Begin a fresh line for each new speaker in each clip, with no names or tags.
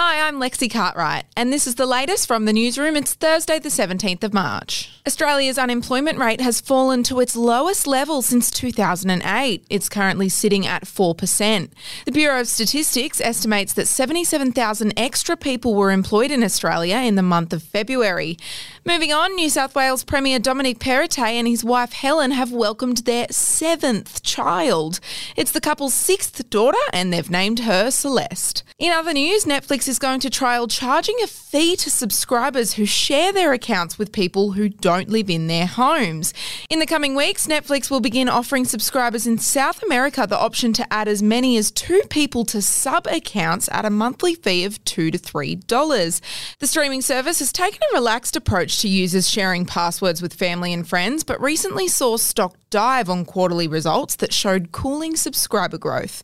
Hi, I'm Lexi Cartwright, and this is the latest from the newsroom. It's Thursday, the 17th of March. Australia's unemployment rate has fallen to its lowest level since 2008. It's currently sitting at 4%. The Bureau of Statistics estimates that 77,000 extra people were employed in Australia in the month of February. Moving on, New South Wales Premier Dominic Perrottet and his wife Helen have welcomed their seventh child. It's the couple's sixth daughter, and they've named her Celeste. In other news, Netflix is going to trial charging a fee to subscribers who share their accounts with people who don't live in their homes. In the coming weeks, Netflix will begin offering subscribers in South America the option to add as many as two people to sub accounts at a monthly fee of two to three dollars. The streaming service has taken a relaxed approach to users sharing passwords with family and friends, but recently saw stock dive on quarterly results that showed cooling subscriber growth.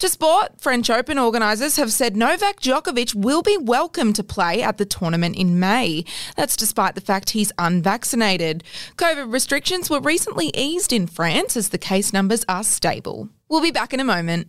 To sport, French Open organisers have said Novak Djokovic will be welcome to play at the tournament in May. That's despite the fact he's unvaccinated. COVID restrictions were recently eased in France as the case numbers are stable. We'll be back in a moment.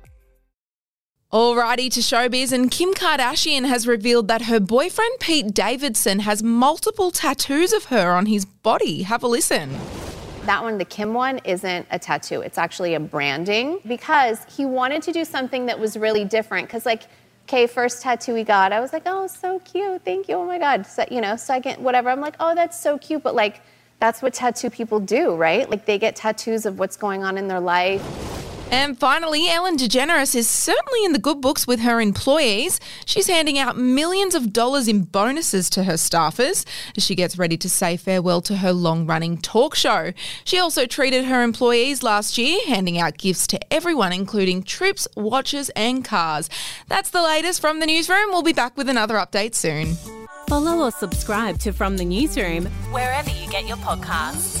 Alrighty to showbiz, and Kim Kardashian has revealed that her boyfriend Pete Davidson has multiple tattoos of her on his body. Have a listen.
That one, the Kim one, isn't a tattoo. It's actually a branding because he wanted to do something that was really different. Because, like, okay, first tattoo he got, I was like, oh, so cute. Thank you. Oh my God. So, you know, second, whatever. I'm like, oh, that's so cute. But, like, that's what tattoo people do, right? Like, they get tattoos of what's going on in their life.
And finally, Ellen DeGeneres is certainly in the good books with her employees. She's handing out millions of dollars in bonuses to her staffers as she gets ready to say farewell to her long running talk show. She also treated her employees last year, handing out gifts to everyone, including trips, watches, and cars. That's the latest from the newsroom. We'll be back with another update soon.
Follow or subscribe to From the Newsroom wherever you get your podcasts.